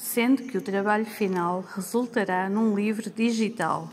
sendo que o trabalho final resultará num livro digital.